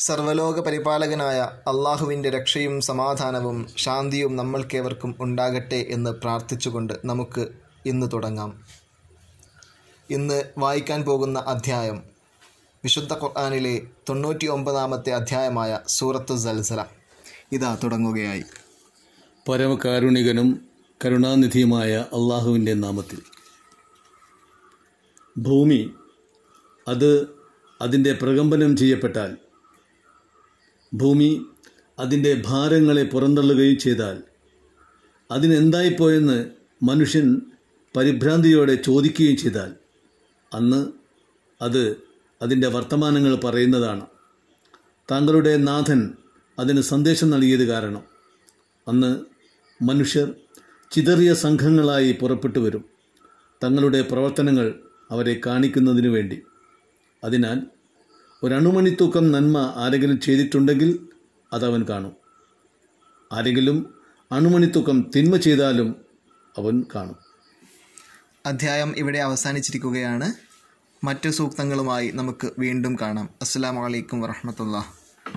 സർവലോക പരിപാലകനായ അള്ളാഹുവിന്റെ രക്ഷയും സമാധാനവും ശാന്തിയും നമ്മൾക്കേവർക്കും ഉണ്ടാകട്ടെ എന്ന് പ്രാർത്ഥിച്ചുകൊണ്ട് നമുക്ക് ഇന്ന് തുടങ്ങാം. ഇന്ന് വായിക്കാൻ പോകുന്ന അധ്യായം വിശുദ്ധ ഖുർആാനിലെ തൊണ്ണൂറ്റി ഒമ്പതാമത്തെ അധ്യായമായ സൂറത്ത് സൽസല. ഇതാ തുടങ്ങുകയായി. പരമകാരുണികനും കരുണാനിധിയുമായ അള്ളാഹുവിന്റെ നാമത്തിൽ. ഭൂമി അത് അതിന്റെ പ്രകമ്പനം ചെയ്യപ്പെട്ടാൽ ഭൂമി അതിന്റെ ഭാരങ്ങളെ പുറന്തള്ളുകയും ചെയ്താൽ അതിനെന്തായിപ്പോയെന്ന് മനുഷ്യൻ പരിഭ്രാന്തിയോടെ ചോദിക്കുകയും ചെയ്താൽ അന്ന് അത് അതിന്റെ വർത്തമാനങ്ങൾ പറയുന്നതാണ്. താങ്കളുടെ നാഥൻ അതിന് സന്ദേശം നൽകിയത് കാരണം അന്ന് മനുഷ്യർ ചിതറിയ സംഘങ്ങളായി പുറപ്പെട്ടു വരും. തങ്ങളുടെ പ്രവർത്തനങ്ങൾ അവരെ കാണിക്കുന്നതിനു വേണ്ടി. അതിനാൽ ഒരണുമണിത്തൂക്കം നന്മ ആരെങ്കിലും ചെയ്തിട്ടുണ്ടെങ്കിൽ അതവൻ കാണും. ആരെങ്കിലും അണുമണിത്തൂക്കം തിന്മ ചെയ്താലും അവൻ കാണും. അധ്യായം ഇവിടെ അവസാനിച്ചിരിക്കുകയാണ്. മറ്റു സൂക്തങ്ങളുമായി നമുക്ക് വീണ്ടും കാണാം. അസ്സാം വലൈക്കും വറഹമത്തുള്ള